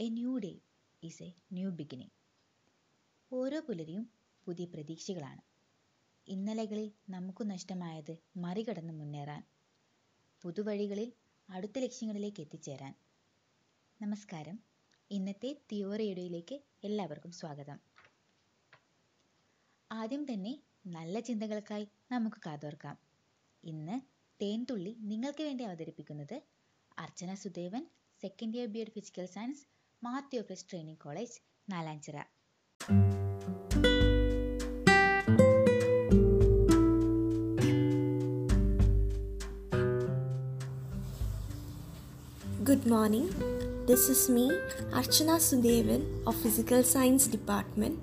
A new day is a new beginning ഓരോ പുലരിയും പുതിയ പ്രതീക്ഷകളാണ്. ഇന്നലകളിൽ നമുക്ക് നഷ്ടമായത് മറികടന്ന് മുന്നേറാൻ പുതുവഴികളിൽ അടുത്ത ലക്ഷ്യങ്ങളിലേക്ക് എത്തിച്ചേരാൻ. നമസ്കാരം. ഇന്നത്തെ തിയോറിയുടെയിലേക്ക് എല്ലാവർക്കും സ്വാഗതം. ആദ്യം തന്നെ നല്ല ചിന്തകൾക്കായി നമുക്ക് കാതോർക്കാം. ഇന്ന് തേൻതുള്ളി നിങ്ങൾക്ക് വേണ്ടി അവതരിപ്പിക്കുന്നത് Archana Sudevan second year B Ed physical science Mathew office training college Nalanchira Good morning. This is me, Archana Sudevan of Physical Science Department,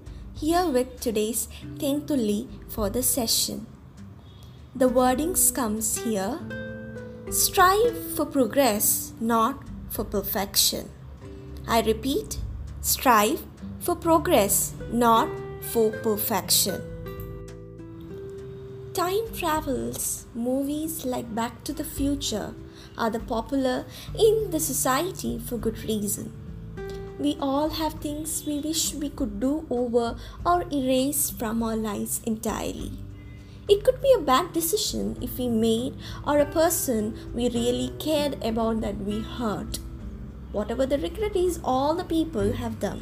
here with today's Tentulli for the session. The wordings comes here. Strive for progress, not for perfection. I repeat, strive for progress, not for perfection. Time travels, movies like Back to the Future are the popular in the society for good reason. We all have things we wish we could do over or erase from our lives entirely. It could be a bad decision if we made or a person we really cared about that we hurt. Whatever the regret is, all the people have done.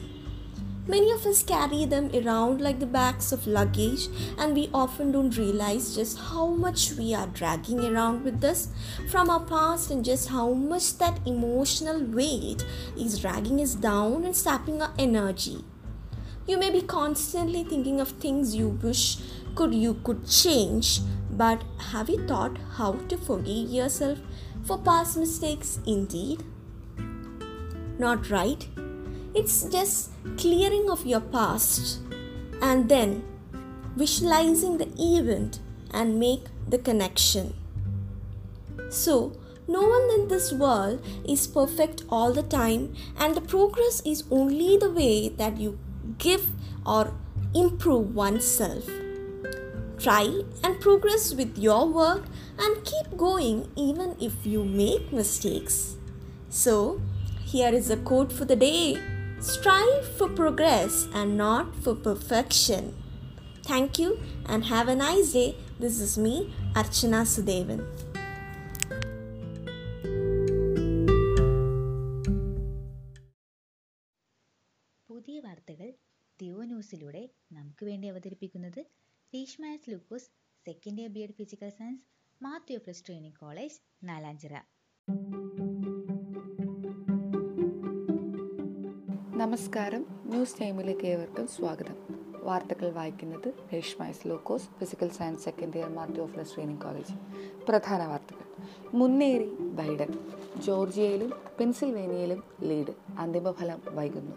Many of us carry them around like the bags of luggage, and we often don't realize just how much we are dragging around with us from our past and just how much that emotional weight is dragging us down and sapping our energy. You may be constantly thinking of things you wish could you could change, but have you thought how to forgive yourself for past mistakes indeed? Not right? It's just clearing of your past and then visualizing the event and make the connection. So, no one in this world is perfect all the time, and the progress is only the way that you give or improve oneself. Try and progress with your work and keep going even if you make mistakes. So, here is a quote for the day Strive for progress and not for perfection. Thank you and have a nice day. This is me, Archana Sudevan. പുതിയ വാർത്തകൾ ദിയോ ന്യൂസിലൂടെ നമുക്ക് വേണ്ടി അവതരിപ്പിക്കുന്നത് രീഷ്മയസ് Lukose second year B Ed physical science Mathew പ്ലസ് training college Nalanchira നമസ്കാരം. News ടൈമിലേക്ക് ഏവർക്കും സ്വാഗതം. വാർത്തകൾ വായിക്കുന്നത് Reshma Lukose physical science second year മാർട്ടി of training college. പ്രധാന വാർത്തകൾ. മുന്നേറി ബൈഡൻ. ജോർജിയയിലും പെൻസിൽവേനിയയിലും ലീഡ്. അന്തിമഫലം വൈകുന്നു.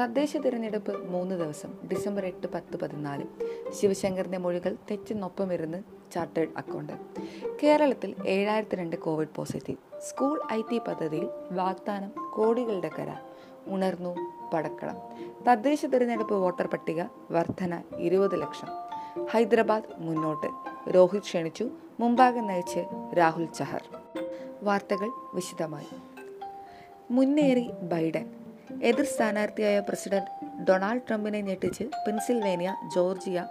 തദ്ദേശ തിരഞ്ഞെടുപ്പ് മൂന്ന് ദിവസം ഡിസംബർ എട്ട് പത്ത് പതിനാല്. ശിവശങ്കറിന്റെ മൊഴികൾ തെറ്റിനൊപ്പമിരുന്ന് ചാർട്ടേഡ് അക്കൗണ്ട്. കേരളത്തിൽ ഏഴായിരത്തി രണ്ട് COVID positive. School I T പദ്ധതിയിൽ വാഗ്ദാനം കോടികളുടെ കരാർ. ഉണർന്നു പടക്കളം തദ്ദേശ തിരഞ്ഞെടുപ്പ് വോട്ടർ പട്ടിക വർധന ഇരുപത് ലക്ഷം. ഹൈദരാബാദ് മുന്നോട്ട്. രോഹിത് ക്ഷണിച്ചു. മുമ്പാകെ നയിച്ച് രാഹുൽ ചഹർ. വാർത്തകൾ വിശദമായി. മുന്നേറി ബൈഡൻ. എതിർ സ്ഥാനാർത്ഥിയായ പ്രസിഡന്റ് ഡൊണാൾഡ് ട്രംപിനെ ഞെട്ടിച്ച് പെൻസിൽവേനിയ ജോർജിയ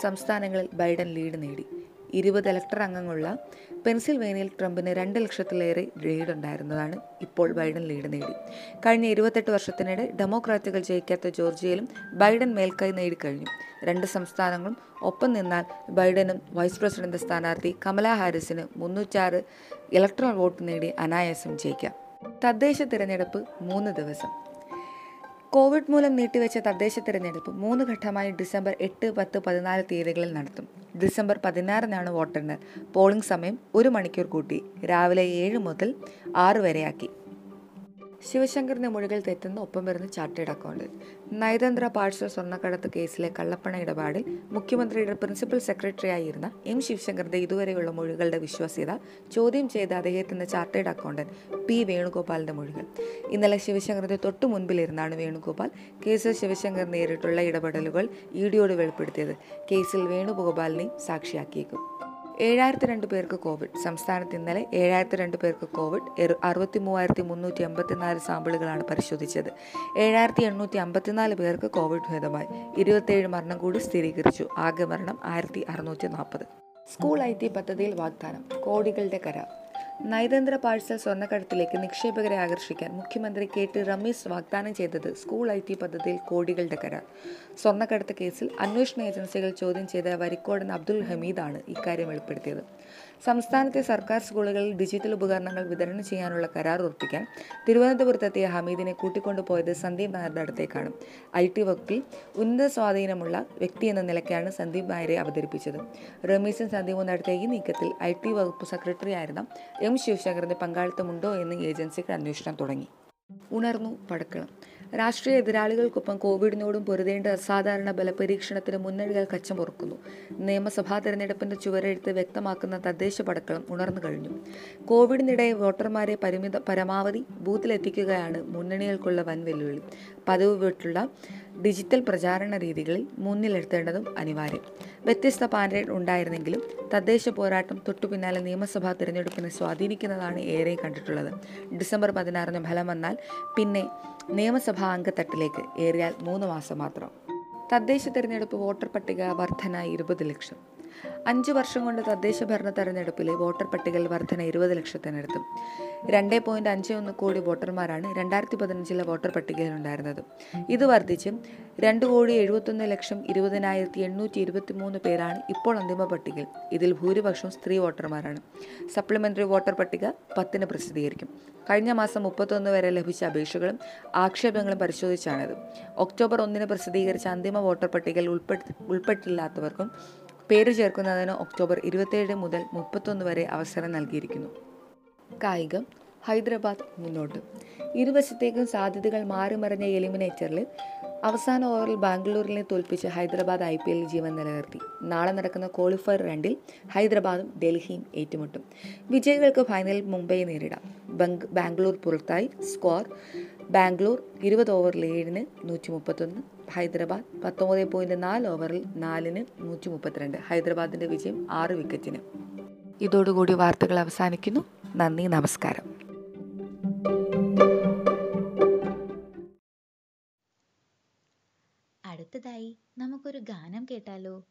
സംസ്ഥാനങ്ങളിൽ ബൈഡൻ ലീഡ് നേടി. ഇരുപത് ഇലക്ടർ അംഗങ്ങളുള്ള പെൻസിൽവേനിയയിൽ ട്രംപിന് രണ്ട് ലക്ഷത്തിലേറെ ലീഡ് ഉണ്ടായിരുന്നതാണ് ഇപ്പോൾ ബൈഡൻ ലീഡ് നേടി. കഴിഞ്ഞ ഇരുപത്തെട്ട് വർഷത്തിനിടെ ഡെമോക്രാറ്റുകൾ ജയിക്കാത്ത ജോർജിയയിലും ബൈഡൻ മേൽക്കൈ നേടിക്കഴിഞ്ഞു രണ്ട് സംസ്ഥാനങ്ങളും ഒപ്പം നിന്നാൽ ബൈഡനും വൈസ് പ്രസിഡന്റ് സ്ഥാനാർത്ഥി കമലാ ഹാരിസിന് മുന്നൂറ്റാറ് ഇലക്ട്രൽ വോട്ട് നേടി അനായാസം ജയിക്കാം. തദ്ദേശ തിരഞ്ഞെടുപ്പ് മൂന്ന് ദിവസം. കോവിഡ് മൂലം നീട്ടിവെച്ച തദ്ദേശ തെരഞ്ഞെടുപ്പ് മൂന്ന് ഘട്ടമായി ഡിസംബർ എട്ട് പത്ത് പതിനാല് തീയതികളിൽ നടത്തും. ഡിസംബർ പതിനാറിനാണ് വോട്ടെണ്ണൽ. പോളിംഗ് സമയം ഒരു മണിക്കൂർ കൂട്ടി. രാവിലെ ഏഴ് മുതൽ ആറ് വരെയാക്കി. ശിവശങ്കറിന്റെ മൊഴികൾ തെറ്റുന്ന ഒപ്പം വരുന്ന ചാർട്ടേഡ് അക്കൗണ്ട് നയതന്ത്ര പാഴ്സൽ സ്വർണക്കടത്ത് കേസിലെ കള്ളപ്പണ ഇടപാടിൽ മുഖ്യമന്ത്രിയുടെ പ്രിൻസിപ്പൽ സെക്രട്ടറിയായിരുന്ന എം ശിവശങ്കറിന്റെ ഇതുവരെയുള്ള മൊഴികളുടെ വിശ്വാസ്യത ചോദ്യം ചെയ്ത അദ്ദേഹത്തിന്റെ ചാർട്ടേഡ് അക്കൗണ്ടന്റ് പി വേണുഗോപാലിന്റെ മൊഴികൾ ഇന്നലെ ശിവശങ്കറിന്റെ തൊട്ടു മുൻപിലിരുന്നാണ് വേണുഗോപാൽ കേസിൽ ശിവശങ്കർ നേരിട്ടുള്ള ഇടപെടലുകൾ ഇ ഡിയോട് വെളിപ്പെടുത്തിയത്. കേസിൽ വേണുഗോപാലിനെയും സാക്ഷിയാക്കിയേക്കും. ഏഴായിരത്തി രണ്ട് പേർക്ക് കോവിഡ്. സംസ്ഥാനത്ത് ഇന്നലെ ഏഴായിരത്തി രണ്ട് പേർക്ക് കോവിഡ്. അറുപത്തി മൂവായിരത്തി മുന്നൂറ്റി എൺപത്തിനാല് സാമ്പിളുകളാണ് പരിശോധിച്ചത്. ഏഴായിരത്തി എണ്ണൂറ്റി അമ്പത്തിനാല് പേർക്ക് കോവിഡ് ഭേദമായി. ഇരുപത്തേഴ് മരണം കൂടി സ്ഥിരീകരിച്ചു. ആകെ മരണം ആയിരത്തി അറുന്നൂറ്റി നാൽപ്പത് സ്കൂൾ ഐ ടി പദ്ധതിയിൽ വാഗ്ദാനം. കോടികളുടെ കരാർ. നയതന്ത്ര പാഴ്സൽ സ്വർണക്കടത്തിലേക്ക് നിക്ഷേപകരെ ആകർഷിക്കാൻ മുഖ്യമന്ത്രി കെ ടി റമീസ് വാഗ്ദാനം ചെയ്തത് സ്കൂൾ ഐ ടി പദ്ധതിയിൽ കോടികളുടെ കരാർ. സ്വർണക്കടത്ത് കേസിൽ അന്വേഷണ ഏജൻസികൾ ചോദ്യം ചെയ്ത വരിക്കോടൻ അബ്ദുൽ ഹമീദാണ് ഇക്കാര്യം വെളിപ്പെടുത്തിയത്. സംസ്ഥാനത്തെ സർക്കാർ സ്കൂളുകളിൽ ഡിജിറ്റൽ ഉപകരണങ്ങൾ വിതരണം ചെയ്യാനുള്ള കരാർ ഉറപ്പിക്കാൻ തിരുവനന്തപുരത്തെത്തിയ ഹമീദിനെ കൂട്ടിക്കൊണ്ടുപോയത് സന്ദീപ് നായരുടെ അടുത്തേക്കാണ്. ഐ ടി വകുപ്പിൽ ഉന്നത സ്വാധീനമുള്ള വ്യക്തി എന്ന നിലയ്ക്കാണ് സന്ദീപ് നായരെ അവതരിപ്പിച്ചത്. റമീസും സന്ദീപും നടത്തിയ ഈ നീക്കത്തിൽ ഐ ടി വകുപ്പ് സെക്രട്ടറി ആയിരുന്ന എം ശിവശങ്കറിന്റെ പങ്കാളിത്തമുണ്ടോ എന്ന് ഏജൻസികൾ അന്വേഷണം തുടങ്ങി. ഉണർന്നു പടക്കണം. രാഷ്ട്രീയ എതിരാളികൾക്കൊപ്പം കോവിഡിനോടും പൊരുതേണ്ട അസാധാരണ ബലപരീക്ഷണത്തിന് മുന്നണികൾ കച്ചമുറുക്കുന്നു നിയമസഭാ തെരഞ്ഞെടുപ്പിന്റെ ചുവരെഴുത്ത് വ്യക്തമാക്കുന്ന തദ്ദേശ പടക്കളം ഉണർന്നു കഴിഞ്ഞു. കോവിഡിനിടെ വോട്ടർമാരെ പരിമിത പരമാവധി ബൂത്തിലെത്തിക്കുകയാണ് മുന്നണികൾക്കുള്ള വൻ വെല്ലുവിളി പതിവ് വിട്ടുള്ള ഡിജിറ്റൽ പ്രചാരണ രീതികളിൽ മുന്നിലെത്തേണ്ടതും അനിവാര്യം. വ്യത്യസ്ത പാനലുകൾ ഉണ്ടായിരുന്നെങ്കിലും തദ്ദേശ പോരാട്ടം തൊട്ടുപിന്നാലെ നിയമസഭാ തിരഞ്ഞെടുപ്പിനെ സ്വാധീനിക്കുന്നതാണ് ഏറെ കണ്ടിട്ടുള്ളത്. ഡിസംബർ പതിനാറിന് ഫലം വന്നാൽ പിന്നെ നിയമസഭാ അംഗത്തട്ടിലേക്ക് ഏറിയാൽ മൂന്ന് മാസം മാത്രം. തദ്ദേശ തിരഞ്ഞെടുപ്പ് വോട്ടർ പട്ടിക വർധന ഇരുപത് ലക്ഷം. അഞ്ച് വർഷം കൊണ്ട് തദ്ദേശ ഭരണ തെരഞ്ഞെടുപ്പിലെ വോട്ടർ പട്ടികയിൽ വർധന ഇരുപത് ലക്ഷത്തിനടുത്തും. രണ്ട് പോയിന്റ് അഞ്ച് ഒന്ന് കോടി വോട്ടർമാരാണ് രണ്ടായിരത്തി പതിനഞ്ചിലെ വോട്ടർ പട്ടികയിൽ ഉണ്ടായിരുന്നത് ഇത് വർദ്ധിച്ച് രണ്ട് കോടി എഴുപത്തൊന്ന് ലക്ഷം ഇരുപതിനായിരത്തി എണ്ണൂറ്റി ഇരുപത്തി മൂന്ന് പേരാണ് ഇപ്പോൾ അന്തിമ പട്ടികയിൽ. ഇതിൽ ഭൂരിപക്ഷം സ്ത്രീ വോട്ടർമാരാണ്. സപ്ലിമെന്ററി വോട്ടർ പട്ടിക പത്തിന് പ്രസിദ്ധീകരിക്കും. കഴിഞ്ഞ മാസം മുപ്പത്തൊന്ന് വരെ ലഭിച്ച അപേക്ഷകളും ആക്ഷേപങ്ങളും പരിശോധിച്ചാണിത്. ഒക്ടോബർ ഒന്നിന് പ്രസിദ്ധീകരിച്ച അന്തിമ വോട്ടർ പട്ടികയിൽ ഉൾപ്പെട്ടില്ലാത്തവർക്കും പേര് ചേർക്കുന്നതിന് ഒക്ടോബർ ഇരുപത്തേഴ് മുതൽ മുപ്പത്തൊന്ന് വരെ അവസരം നൽകിയിരിക്കുന്നു. കായികം ഹൈദരാബാദ് മുന്നോട്ട്. ഇരുവശത്തേക്കും സാധ്യതകൾ മാറിമറിഞ്ഞ എലിമിനേറ്ററിൽ അവസാന ഓവറിൽ ബാംഗ്ലൂരിനെ തോൽപ്പിച്ച് ഹൈദരാബാദ് ഐ പി എല്ലിൽ ജീവൻ നിലനിർത്തി. നാളെ നടക്കുന്ന ക്വാളിഫയർ രണ്ടിൽ ഹൈദരാബാദും ഡൽഹിയും ഏറ്റുമുട്ടും. വിജയികൾക്ക് ഫൈനലിൽ മുംബൈ നേരിടാം. ബംഗ് ബാംഗ്ലൂർ പുറത്തായി സ്കോർ ബാംഗ്ലൂർ ഇരുപത് ഓവറിൽ ഏഴിന് നൂറ്റി മുപ്പത്തൊന്ന് ഹൈദരാബാദ് പത്തൊമ്പത് പോയിന്റ് നാല് ഓവറിൽ നാലിന് നൂറ്റി മുപ്പത്തിരണ്ട് ഹൈദരാബാദിന്റെ വിജയം ആറ് വിക്കറ്റിന് ഇതോടുകൂടി വാർത്തകൾ അവസാനിക്കുന്നു. നന്ദി നമസ്കാരം. അടുത്തതായി നമുക്കൊരു ഗാനം കേട്ടാലോ?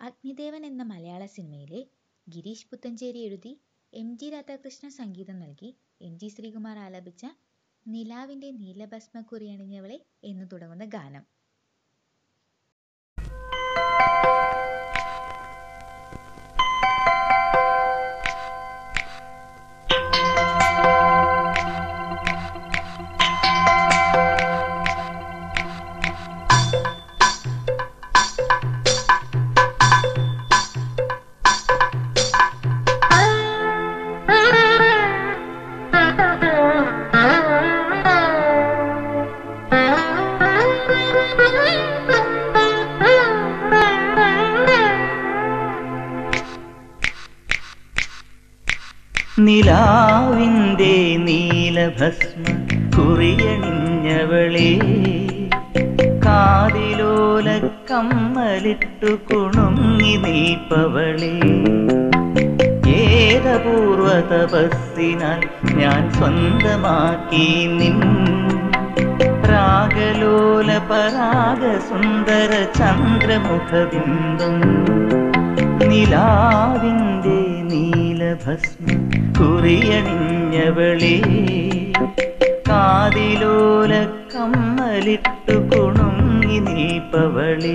അഗ്നിദേവൻ എന്ന മലയാള സിനിമയിലെ ഗിരീഷ് പുത്തഞ്ചേരി എഴുതി എം ജി രാധാകൃഷ്ണൻ സംഗീതം നൽകി എം ജി ശ്രീകുമാർ ആലപിച്ച നിലാവിന്റെ നീലഭസ്മക്കുറി അണിഞ്ഞവളെ എന്ന് തുടങ്ങുന്ന ഗാനം. നീലഭസ്മ കുറിയണിഞ്ഞവളെ കാതിലോല കമ്മലിട്ടു കുണുങ്ങി നീപ്പവളെ ഏതപൂർവ തപസ്സിനാൽ ഞാൻ സ്വന്തമാക്കി നിൻ രാഗലോല പരാഗ സുന്ദര ചന്ദ്രമുഖബിന്ദം നിലാവിന്റെ നീലഭസ്മ കുറിയണിഞ്ഞവളെ കാതിലോല കമ്മലിട്ടു കുണുങ്ങി നീപ്പവളേ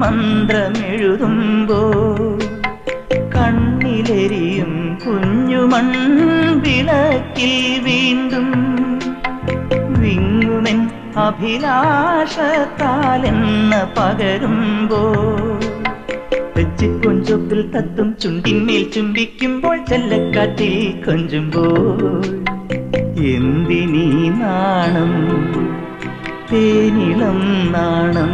മന്ത്രമെഴുതുമ്പോ കണ്ണിലെരിയും കുഞ്ഞുമൺ വിളക്കിൽ വീണ്ടും വിങ്ങുമെൻ അഭിലാഷത്താലെന്ന പകരുമ്പോ കൊഞ്ചൊപ്പിൽ തത്തും ചുണ്ടിന്മേൽ ചുംബിക്കുമ്പോൾ ചെല്ലക്കാറ്റിൽ കൊഞ്ചുമ്പോൾ എന്തിനീ നാണം തേനിളം നാണം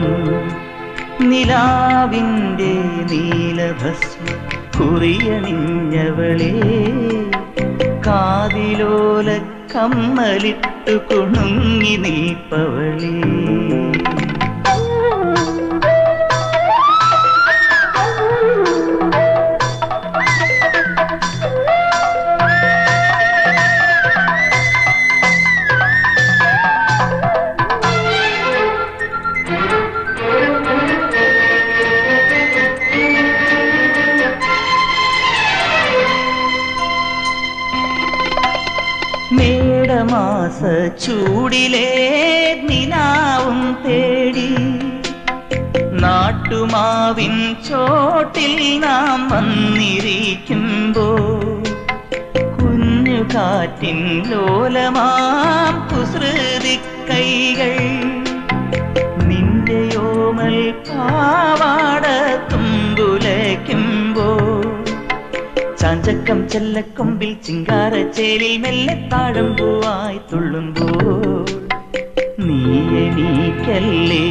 നിലാവിന്റെ നീലഭസ്മ കുറിയണിഞ്ഞവളെ കാതിലോല കമ്മലിട്ടു കുണുങ്ങി നീപ്പവളേ ചൂടിലേ നിനാവും തേടി നാട്ടുമാവിൻ ചോട്ടിൽ നാം വന്നിരിക്കുമ്പോ കുഞ്ഞു കാറ്റിൻ ലോലമാം കുസൃതി കൈകൾ നിന്റെ യോമൽ പാവാട ചാഞ്ചക്കം ചെല്ലക്കൊമ്പിൽ ചിങ്കാരച്ചേലിൽ മെല്ലെ താഴമ്പൂവായി തുള്ളുമ്പോൾ നീ എണീക്കല്ലേ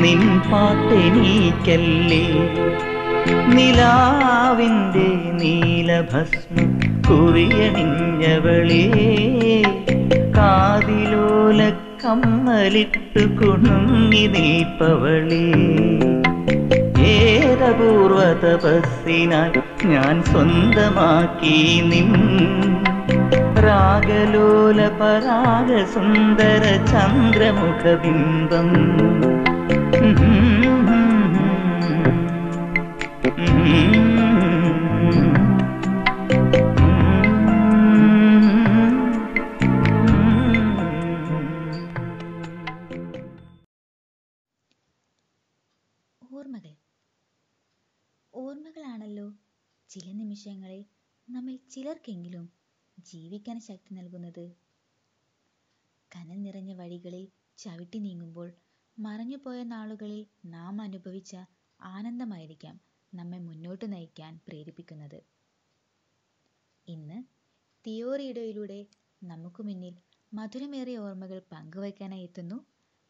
നിൻ പാട്ടെണീക്കല്ലേ നിലാവിന്റെ നീലഭസ്മം കുറിയണിഞ്ഞവളേ കാതിലോല കമ്മലിട്ടു കുണുങ്ങി നീപ്പവളേ ഏതപൂർവ തപസ്സിനായി ഞാൻ സ്വന്തമാക്കി നിൻ രാഗലോല പരാഗ സുന്ദര ചന്ദ്രമുഖബിംബം ചില നിമിഷങ്ങളിൽ നമ്മിൽ ചിലർക്കെങ്കിലും ജീവിക്കാൻ ശക്തി നൽകുന്നത്. കനൽ നിറഞ്ഞ വഴികളിൽ ചവിട്ടി നീങ്ങുമ്പോൾ മറഞ്ഞുപോയ നാളുകളിൽ നാം അനുഭവിച്ച ആനന്ദമായിരിക്കാം നമ്മെ മുന്നോട്ട് നയിക്കാൻ പ്രേരിപ്പിക്കുന്നത്. ഇന്ന് തിയോറിയിടയിലൂടെ നമുക്ക് മുന്നിൽ മധുരമേറിയ ഓർമ്മകൾ പങ്കുവയ്ക്കാനായി എത്തുന്നു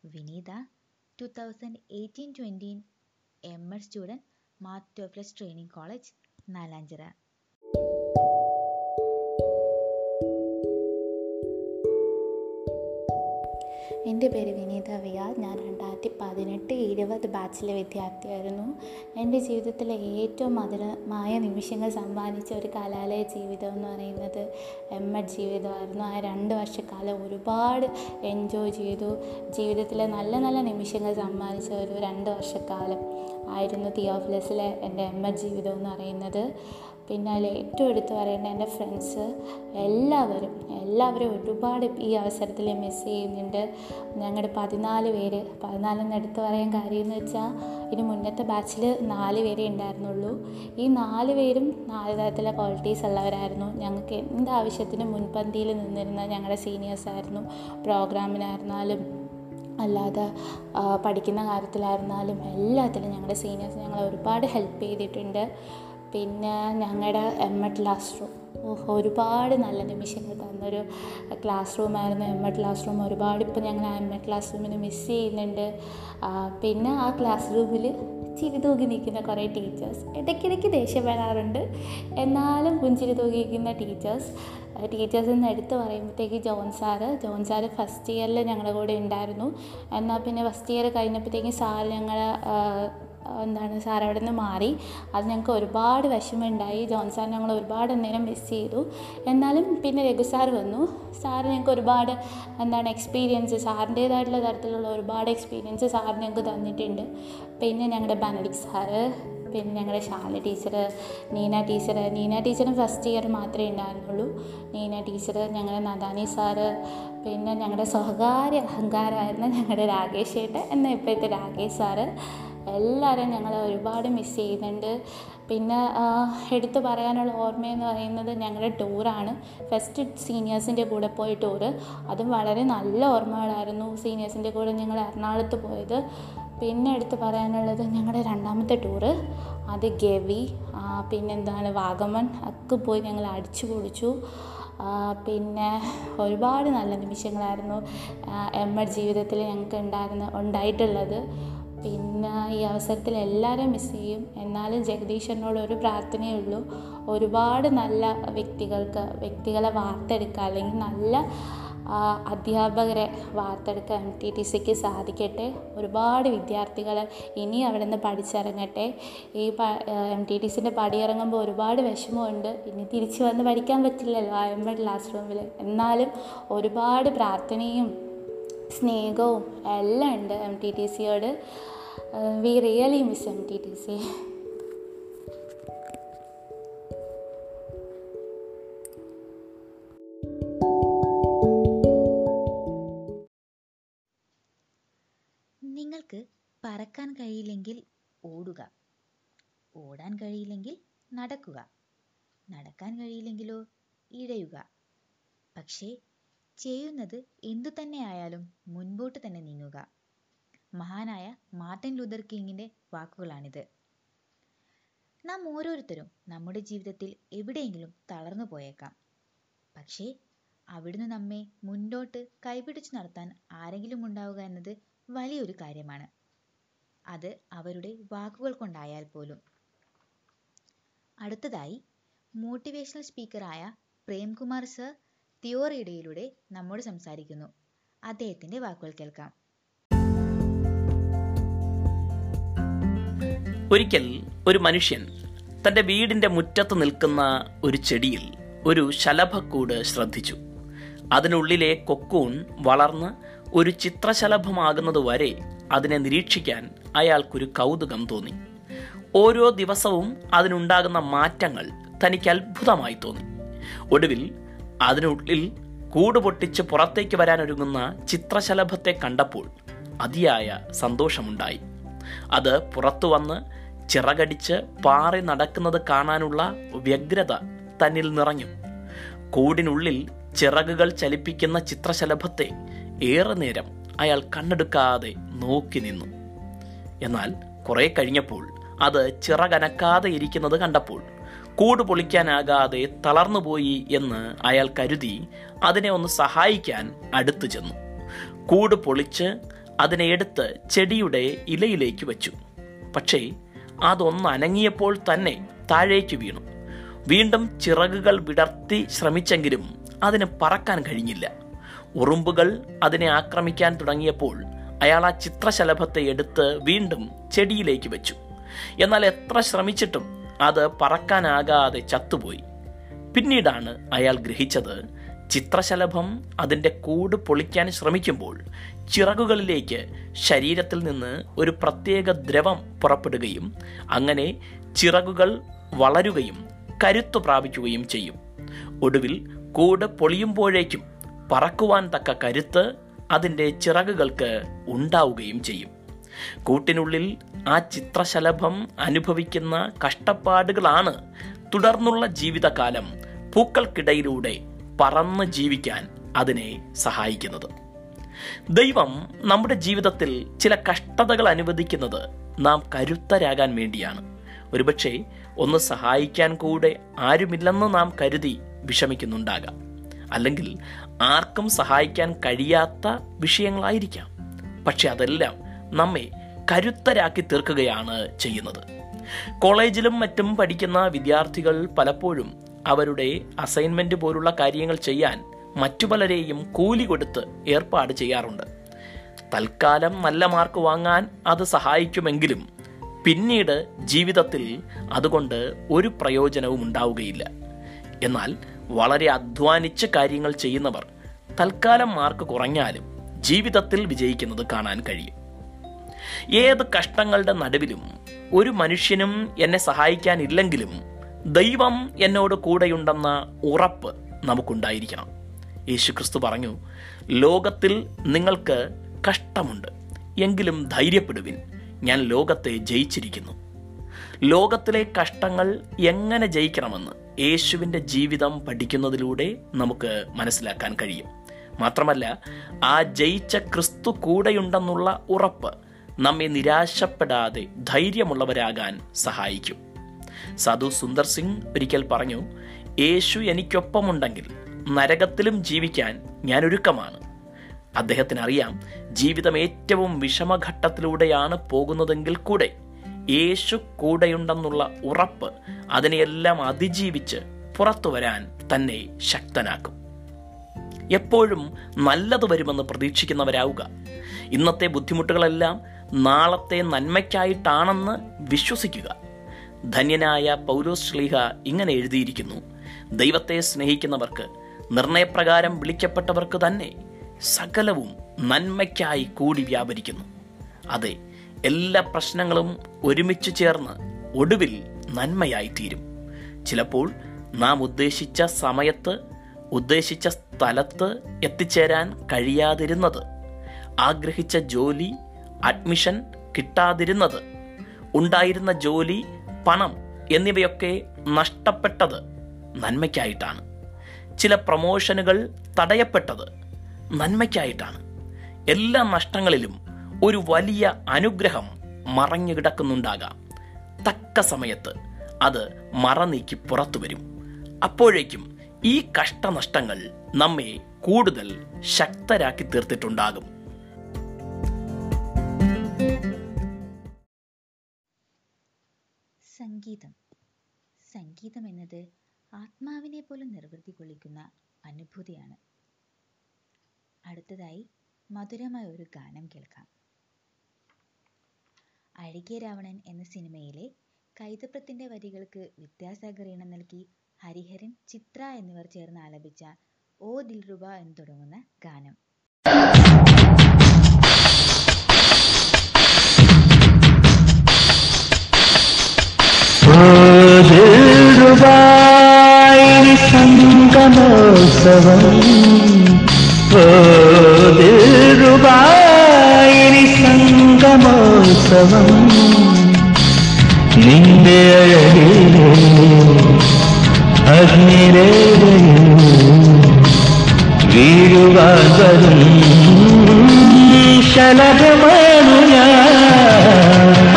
Vineetha two thousand eighteen twenty M Ed student മാർത്തോഫ്ലസ് training college Nalanchira എന്റെ പേര് വിനീത വിയ. ഞാൻ രണ്ടായിരത്തി പതിനെട്ട് ഇരുപത് ബാച്ചിലെ വിദ്യാർത്ഥിയായിരുന്നു. എന്റെ ജീവിതത്തിലെ ഏറ്റവും മധുരമായ നിമിഷങ്ങൾ സമ്മാനിച്ച ഒരു കലാലയ ജീവിതം എന്ന് പറയുന്നത് എം എഡ് ജീവിതമായിരുന്നു. ആ രണ്ട് വർഷക്കാലം ഒരുപാട് എൻജോയ് ചെയ്തു. ജീവിതത്തിലെ നല്ല നല്ല നിമിഷങ്ങൾ സമ്മാനിച്ച ഒരു രണ്ട് വർഷക്കാലം. ആയിരുന്നു തിയോഫിലസിലെ എന്റെ അമ്മ ജീവിതം എന്ന് പറയുന്നത്. പിന്നെ അതിൽ ഏറ്റവും എടുത്തു പറയേണ്ട എന്റെ ഫ്രണ്ട്സ് എല്ലാവരും എല്ലാവരും ഒരുപാട് ഈ അവസരത്തിൽ മിസ് ചെയ്യുന്നുണ്ട്. ഞങ്ങളുടെ പതിനാല് പേര് പതിനാലെന്ന് എടുത്തു പറയാൻ കാര്യം എന്ന് വെച്ചാൽ ഇനി മുന്നത്തെ ബാച്ചിൽ നാല് പേരെ ഉണ്ടായിരുന്നുള്ളൂ. ഈ നാല് പേരും നാല് തരത്തിലെ ക്വാളിറ്റീസ് ഉള്ളവരായിരുന്നു. ഞങ്ങൾക്ക് എന്താവശ്യത്തിനും മുൻപന്തിയിൽ നിന്നിരുന്ന ഞങ്ങളുടെ സീനിയേഴ്സായിരുന്നു പ്രോഗ്രാമിനായിരുന്നാലും അല്ലാതെ പഠിക്കുന്ന കാര്യത്തിലായിരുന്നാലും എല്ലാത്തിലും ഞങ്ങളുടെ സീനിയേഴ്സ് ഞങ്ങളെ ഒരുപാട് ഹെൽപ്പ് ചെയ്തിട്ടുണ്ട്. പിന്നെ ഞങ്ങളുടെ എം എഡ് ക്ലാസ് റൂം ഒരുപാട് നല്ല നിമിഷങ്ങൾ തന്നൊരു ക്ലാസ് റൂമായിരുന്നു എം എഡ് ക്ലാസ് റൂം ഒരുപാട് ഇപ്പോൾ ഞങ്ങൾ ആ എം എഡ് ക്ലാസ് റൂമിന് മിസ് ചെയ്യുന്നുണ്ട്. പിന്നെ ആ ക്ലാസ് റൂമിൽ ചിരി തൂകി നിൽക്കുന്ന കുറേ ടീച്ചേഴ്സ് ഇടയ്ക്കിടയ്ക്ക് ദേഷ്യം വരാറുണ്ട്. എന്നാലും പുഞ്ചിരി തൂകി നിൽക്കുന്ന ടീച്ചേഴ്സ് ടീച്ചേഴ്സ് എന്ന് എടുത്ത് പറയുമ്പോഴത്തേക്ക് John sir John sir first ഇയറിൽ ഞങ്ങളുടെ കൂടെ ഉണ്ടായിരുന്നു. എന്നാൽ പിന്നെ ഫസ്റ്റ് ഇയർ കഴിഞ്ഞപ്പോഴത്തേക്കും സാറ് ഞങ്ങളെ എന്താണ് സാർ അവിടെ നിന്ന് മാറി. അത് ഞങ്ങൾക്ക് ഒരുപാട് വിഷമമുണ്ടായി. ജോൺ സാർ ഞങ്ങൾ ഒരുപാട് നേരം മിസ് ചെയ്തു. എന്നാലും പിന്നെ രഘു സാർ വന്നു. സാർ ഞങ്ങൾക്ക് ഒരുപാട് എന്താണ് എക്സ്പീരിയൻസ് സാറിന്റേതായിട്ടുള്ള തരത്തിലുള്ള ഒരുപാട് എക്സ്പീരിയൻസ് സാർ ഞങ്ങൾക്ക് തന്നിട്ടുണ്ട്. പിന്നെ ഞങ്ങളുടെ ബനഡിക് സാറ് പിന്നെ ഞങ്ങളുടെ ശാല ടീച്ചർ നീന ടീച്ചർ നീന ടീച്ചറും ഫസ്റ്റ് ഇയർ മാത്രമേ ഉണ്ടായിരുന്നുള്ളൂ. നീന ടീച്ചർ ഞങ്ങളുടെ നദാനി സാറ് പിന്നെ ഞങ്ങളുടെ സ്വകാര്യ അഹങ്കാരമായിരുന്ന ഞങ്ങളുടെ രാകേഷ് ചേട്ടൻ എന്ന ഇപ്പോഴത്തെ രാകേഷ് സാറ്. എല്ലാവരും ഞങ്ങൾ ഒരുപാട് മിസ്സ് ചെയ്യുന്നുണ്ട്. പിന്നെ എടുത്തു പറയാനുള്ള ഓർമ്മയെന്ന് പറയുന്നത് ഞങ്ങളുടെ ടൂറാണ് ഫസ്റ്റ് സീനിയേഴ്സിന്റെ കൂടെ പോയ ടൂറ് അതും വളരെ നല്ല ഓർമ്മകളായിരുന്നു സീനിയേഴ്സിന്റെ കൂടെ ഞങ്ങൾ എറണാകുളത്ത് പോയത്. പിന്നെ എടുത്തു പറയാനുള്ളത് ഞങ്ങളുടെ രണ്ടാമത്തെ ടൂറ് അത് ഗവി പിന്നെന്താണ് വാഗമൺ ഒക്കെ പോയി ഞങ്ങൾ അടിച്ചു പൊളിച്ചു. പിന്നെ ഒരുപാട് നല്ല നിമിഷങ്ങളായിരുന്നു എം എഡ് ജീവിതത്തിൽ ഞങ്ങൾക്ക് ഉണ്ടായിരുന്ന ഉണ്ടായിട്ടുള്ളത്. പിന്നെ ഈ അവസരത്തിൽ എല്ലാവരെയും മിസ് ചെയ്യും. എന്നാലും ജഗദീശനോട് ഒരു പ്രാർത്ഥനയേ ഉള്ളൂ. ഒരുപാട് നല്ല വ്യക്തികൾക്ക് വ്യക്തികളെ വാർത്തെടുക്കുക അല്ലെങ്കിൽ നല്ല അധ്യാപകരെ വാർത്തെടുക്കാൻ എം ടി ടി സിക്ക് സാധിക്കട്ടെ. ഒരുപാട് വിദ്യാർത്ഥികൾ ഇനി അവിടെ നിന്ന് പഠിച്ചിറങ്ങട്ടെ. ഈ എം ടി ടി സിന്റെ പടിയിറങ്ങുമ്പോൾ ഒരുപാട് വിഷമമുണ്ട്. ഇനി തിരിച്ചു വന്ന് പഠിക്കാൻ പറ്റില്ലല്ലോ എഡ് ക്ലാസ് റൂമിൽ എന്നാലും ഒരുപാട് പ്രാർത്ഥനയും സ്നേഹവും എല്ലാം ഉണ്ട് M T T സിയോട് we really miss M T T C നിങ്ങൾക്ക് പറക്കാൻ കഴിയില്ലെങ്കിൽ ഓടുക. ഓടാൻ കഴിയില്ലെങ്കിൽ നടക്കുക. നടക്കാൻ കഴിയില്ലെങ്കിലോ ഇഴയുക. പക്ഷേ ചെയ്യുന്നത് എന്തു തന്നെയായാലും മുൻപോട്ട് തന്നെ നീങ്ങുക. മഹാനായ മാർട്ടിൻ ലൂതർ കിംഗിന്റെ വാക്കുകളാണിത്. നാം ഓരോരുത്തരും നമ്മുടെ ജീവിതത്തിൽ എവിടെയെങ്കിലും തളർന്നു പോയേക്കാം. പക്ഷേ അവിടുന്ന് നമ്മെ മുന്നോട്ട് കൈപിടിച്ചു നടത്താൻ ആരെങ്കിലും ഉണ്ടാവുക എന്നത് വലിയൊരു കാര്യമാണ്. അത് അവരുടെ വാക്കുകൾ കൊണ്ടായാൽ പോലും. അടുത്തതായി മോട്ടിവേഷണൽ സ്പീക്കറായ പ്രേംകുമാർ സർ തിയോറിയിടയിലൂടെ നമ്മോട് സംസാരിക്കുന്നു. അദ്ദേഹത്തിന്റെ വാക്കുകൾ കേൾക്കാം. ഒരിക്കൽ ഒരു മനുഷ്യൻ തന്റെ വീടിന്റെ മുറ്റത്ത് നിൽക്കുന്ന ഒരു ചെടിയിൽ ഒരു ശലഭക്കൂട് ശ്രദ്ധിച്ചു. അതിനുള്ളിലെ കൊക്കൂൺ വളർന്ന് ഒരു ചിത്രശലഭമാകുന്നത് വരെ അതിനെ നിരീക്ഷിക്കാൻ അയാൾക്കൊരു കൗതുകം തോന്നി. ഓരോ ദിവസവും അതിനുണ്ടാകുന്ന മാറ്റങ്ങൾ തനിക്ക് അത്ഭുതമായി തോന്നി. ഒടുവിൽ അതിനുള്ളിൽ കൂട് പൊട്ടിച്ച് പുറത്തേക്ക് വരാനൊരുങ്ങുന്ന ചിത്രശലഭത്തെ കണ്ടപ്പോൾ അതിയായ സന്തോഷമുണ്ടായി. അത് പുറത്തു വന്ന് ചിറകടിച്ച് പാറി നടക്കുന്നത് കാണാനുള്ള വ്യഗ്രത തന്നിൽ നിറഞ്ഞു. കൂടിനുള്ളിൽ ചിറകുകൾ ചലിപ്പിക്കുന്ന ചിത്രശലഭത്തെ ഏറെ നേരം അയാൾ കണ്ണെടുക്കാതെ നോക്കി നിന്നു. എന്നാൽ കുറെ കഴിഞ്ഞപ്പോൾ അത് ചിറകനക്കാതെ ഇരിക്കുന്നത് കണ്ടപ്പോൾ കൂട് പൊളിക്കാനാകാതെ തളർന്നുപോയി എന്ന് അയാൾ കരുതി അതിനെ ഒന്ന് സഹായിക്കാൻ അടുത്തു ചെന്നു. കൂട് പൊളിച്ച് അതിനെ എടുത്ത് ചെടിയുടെ ഇലയിലേക്ക് വെച്ചു. പക്ഷേ അതൊന്ന് അനങ്ങിയപ്പോൾ തന്നെ താഴേക്ക് വീണു. വീണ്ടും ചിറകുകൾ വിടർത്തി ശ്രമിച്ചെങ്കിലും അതിന് പറക്കാൻ കഴിഞ്ഞില്ല. ഉറുമ്പുകൾ അതിനെ ആക്രമിക്കാൻ തുടങ്ങിയപ്പോൾ അയാൾ ആ ചിത്രശലഭത്തെ എടുത്ത് വീണ്ടും ചെടിയിലേക്ക് വെച്ചു. എന്നാൽ എത്ര ശ്രമിച്ചിട്ടും അത് പറക്കാനാകാതെ ചത്തുപോയി. പിന്നീടാണ് അയാൾ ഗ്രഹിച്ചത് ചിത്രശലഭം അതിന്റെ കൂട് പൊളിക്കാൻ ശ്രമിക്കുമ്പോൾ ചിറകുകളിലേക്ക് ശരീരത്തിൽ നിന്ന് ഒരു പ്രത്യേക ദ്രവം പുറപ്പെടുകയും അങ്ങനെ ചിറകുകൾ വളരുകയും കരുത്തു പ്രാപിക്കുകയും ചെയ്യും. ഒടുവിൽ കൂട് പൊളിയുമ്പോഴേക്കും പറക്കുവാൻ തക്ക കരുത്ത് അതിന്റെ ചിറകുകൾക്ക് ഉണ്ടാവുകയും ചെയ്യും. കൂട്ടിനുള്ളിൽ ആ ചിത്രശലഭം അനുഭവിക്കുന്ന കഷ്ടപ്പാടുകളാണ് തുടർന്നുള്ള ജീവിതകാലം പൂക്കൾക്കിടയിലൂടെ പറന്ന് ജീവിക്കാൻ അതിനെ സഹായിക്കുന്നത്. ദൈവം നമ്മുടെ ജീവിതത്തിൽ ചില കഷ്ടതകൾ അനുവദിക്കുന്നത് നാം കരുത്തരാകാൻ വേണ്ടിയാണ്. ഒരുപക്ഷെ ഒന്ന് സഹായിക്കാൻ കൂടെ ആരുമില്ലെന്ന് നാം കരുതി വിഷമിക്കുന്നുണ്ടാകാം. അല്ലെങ്കിൽ ആർക്കും സഹായിക്കാൻ കഴിയാത്ത വിഷയങ്ങളായിരിക്കാം. പക്ഷെ അതെല്ലാം നമ്മെ കരുത്തരാക്കി തീർക്കുകയാണ് ചെയ്യുന്നത്. കോളേജിലും മറ്റും പഠിക്കുന്ന വിദ്യാർത്ഥികൾ പലപ്പോഴും അവരുടെ അസൈൻമെന്റ് പോലുള്ള കാര്യങ്ങൾ ചെയ്യാൻ മറ്റു പലരെയും കൂലി കൊടുത്ത് ഏർപ്പാട് ചെയ്യാറുണ്ട്. തൽക്കാലം നല്ല മാർക്ക് വാങ്ങാൻ അത് സഹായിക്കുമെങ്കിലും പിന്നീട് ജീവിതത്തിൽ അതുകൊണ്ട് ഒരു പ്രയോജനവും ഉണ്ടാവുകയില്ല. എന്നാൽ വളരെ അധ്വാനിച്ച് കാര്യങ്ങൾ ചെയ്യുന്നവർ തൽക്കാലം മാർക്ക് കുറഞ്ഞാലും ജീവിതത്തിൽ വിജയിക്കുന്നത് കാണാൻ കഴിയും. ഏത് കഷ്ടങ്ങളുടെ നടുവിലും ഒരു മനുഷ്യനും എന്നെ സഹായിക്കാനില്ലെങ്കിലും ദൈവം എന്നോട് കൂടെയുണ്ടെന്ന ഉറപ്പ് നമുക്കുണ്ടായിരിക്കണം. യേശുക്രിസ്തു പറഞ്ഞു ലോകത്തിൽ നിങ്ങൾക്ക് കഷ്ടമുണ്ട് എങ്കിലും ധൈര്യപ്പെടുവിൻ. ഞാൻ ലോകത്തെ ജയിച്ചിരിക്കുന്നു. ലോകത്തിലെ കഷ്ടങ്ങൾ എങ്ങനെ ജയിക്കണമെന്ന് യേശുവിന്റെ ജീവിതം പഠിക്കുന്നതിലൂടെ നമുക്ക് മനസ്സിലാക്കാൻ കഴിയും. മാത്രമല്ല ആ ജയിച്ച ക്രിസ്തു കൂടെയുണ്ടെന്നുള്ള ഉറപ്പ് നമ്മെ നിരാശപ്പെടാതെ ധൈര്യമുള്ളവരാകാൻ സഹായിക്കും. സാധു സുന്ദർ സിംഗ് ഒരിക്കൽ പറഞ്ഞു യേശു എനിക്കൊപ്പമുണ്ടെങ്കിൽ നരകത്തിലും ജീവിക്കാൻ ഞാൻ ഒരുക്കമാണ്. അദ്ദേഹത്തിന് അറിയാം ജീവിതം ഏറ്റവും വിഷമഘട്ടത്തിലൂടെയാണ് പോകുന്നതെങ്കിൽ കൂടെ യേശു കൂടെയുണ്ടെന്നുള്ള ഉറപ്പ് അതിനെയെല്ലാം അതിജീവിച്ച് പുറത്തു വരാൻ തന്നെ ശക്തനാക്കും. എപ്പോഴും നല്ലത് വരുമെന്ന് പ്രതീക്ഷിക്കുന്നവരാവുക. ഇന്നത്തെ ബുദ്ധിമുട്ടുകളെല്ലാം നാളത്തെ നന്മയ്ക്കായിട്ടാണെന്ന് വിശ്വസിക്കുക. ധന്യനായ പൗലോസ് ശ്ലീഹ ഇങ്ങനെ എഴുതിയിരിക്കുന്നു ദൈവത്തെ സ്നേഹിക്കുന്നവർക്ക് നിർണയപ്രകാരം വിളിക്കപ്പെട്ടവർക്ക് തന്നെ സകലവും നന്മയ്ക്കായി കൂടി വ്യാപരിക്കുന്നു. അതെ എല്ലാ പ്രശ്നങ്ങളും ഒരുമിച്ച് ചേർന്ന് ഒടുവിൽ നന്മയായി തീരും. ചിലപ്പോൾ നാം ഉദ്ദേശിച്ച സമയത്ത് ഉദ്ദേശിച്ച സ്ഥലത്ത് എത്തിച്ചേരാൻ കഴിയാതിരുന്നത് ആഗ്രഹിച്ച ജോലി അഡ്മിഷൻ കിട്ടാതിരുന്നത് ഉണ്ടായിരുന്ന ജോലി പണം എന്നിവയൊക്കെ നഷ്ടപ്പെട്ടത് നന്മയ്ക്കായിട്ടാണ്. ചില പ്രമോഷനുകൾ തടയപ്പെട്ടത് നന്മയ്ക്കായിട്ടാണ്. എല്ലാ നഷ്ടങ്ങളിലും ഒരു വലിയ അനുഗ്രഹം മറഞ്ഞു കിടക്കുന്നുണ്ടാകാം. തക്ക സമയത്ത് അത് മറനീക്കി പുറത്തു വരും. അപ്പോഴേക്കും ഈ കഷ്ടനഷ്ടങ്ങൾ നമ്മെ കൂടുതൽ ശക്തരാക്കി തീർത്തിട്ടുണ്ടാകും. സംഗീതം. സംഗീതം എന്നത് ആത്മാവിനെ പോലും നിർവൃതി കൊള്ളിക്കുന്ന അനുഭൂതിയാണ്. അടുത്തതായി മധുരമായ ഒരു ഗാനം കേൾക്കാം. അഴകിയ രാവണൻ എന്ന സിനിമയിലെ കൈതപ്രത്തിന്റെ വരികൾക്ക് വിദ്യാസാഗർ ഈണം നൽകി ഹരിഹരൻ ചിത്ര എന്നിവർ ചേർന്ന് ആലപിച്ച ഓ ദിൽറുബ എന്ന് തുടങ്ങുന്ന ഗാനം. ദിൽറുബായി സംഗമോത്സവം. ഓ ദിൽറുബായി സംഗമോത്സവം. നിന്റെ അഴകിലേ അഗ്നിരേഖയിൽ വീഴുവാൻ വരും. ഞാൻ.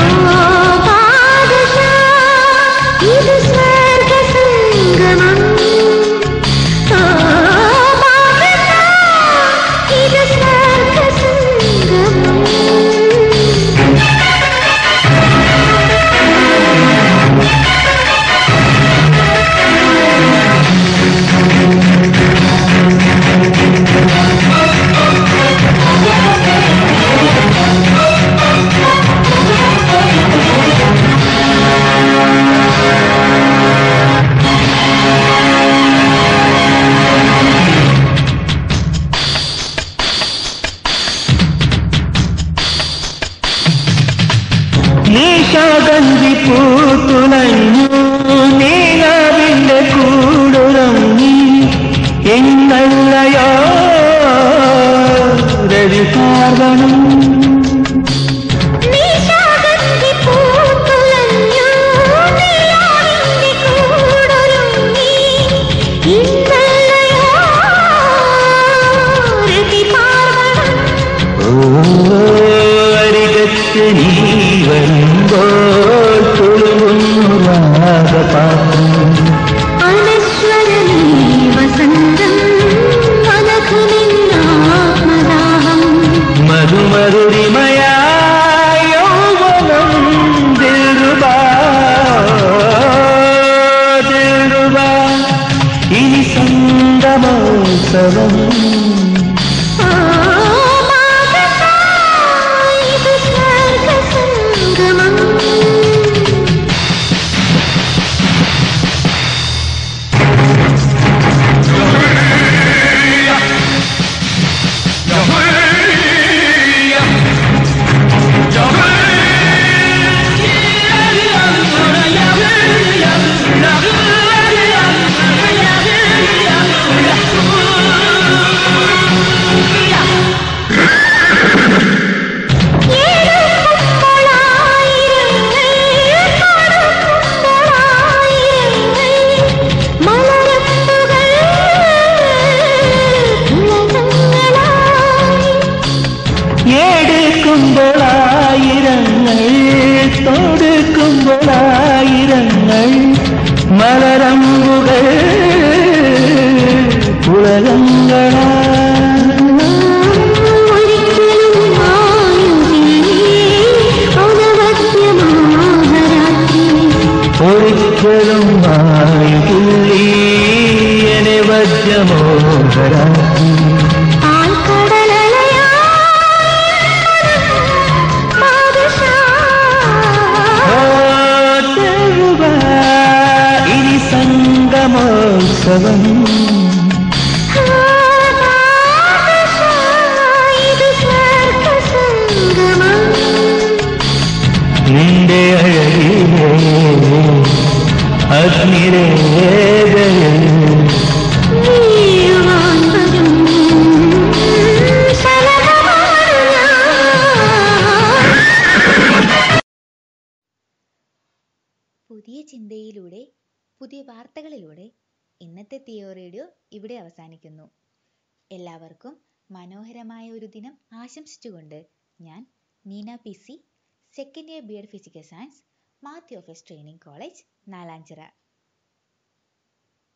സംഗമോത്സവം നിന്റെ അഴകിലേ അഗ്നിരേഖയിൽ ഒരു ദിനം ആശംസിച്ചുകൊണ്ട് ഞാൻ Neena P C second year B Ed physical science Mathew ഓഫീസ് ട്രെയിനിങ് കോളേജ് നാലാഞ്ചിറ